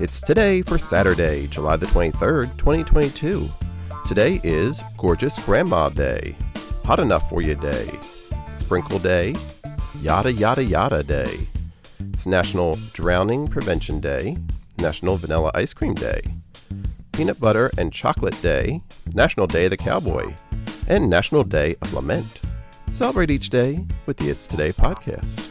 It's today for Saturday, July the 23rd, 2022. Today is Gorgeous Grandma Day, Hot Enough for You Day, Sprinkle Day, Yada Yada Yada Day. It's National Drowning Prevention Day, National Vanilla Ice Cream Day, Peanut Butter and Chocolate Day, National Day of the Cowboy, and National Day of Lament. Celebrate each day with the It's Today podcast.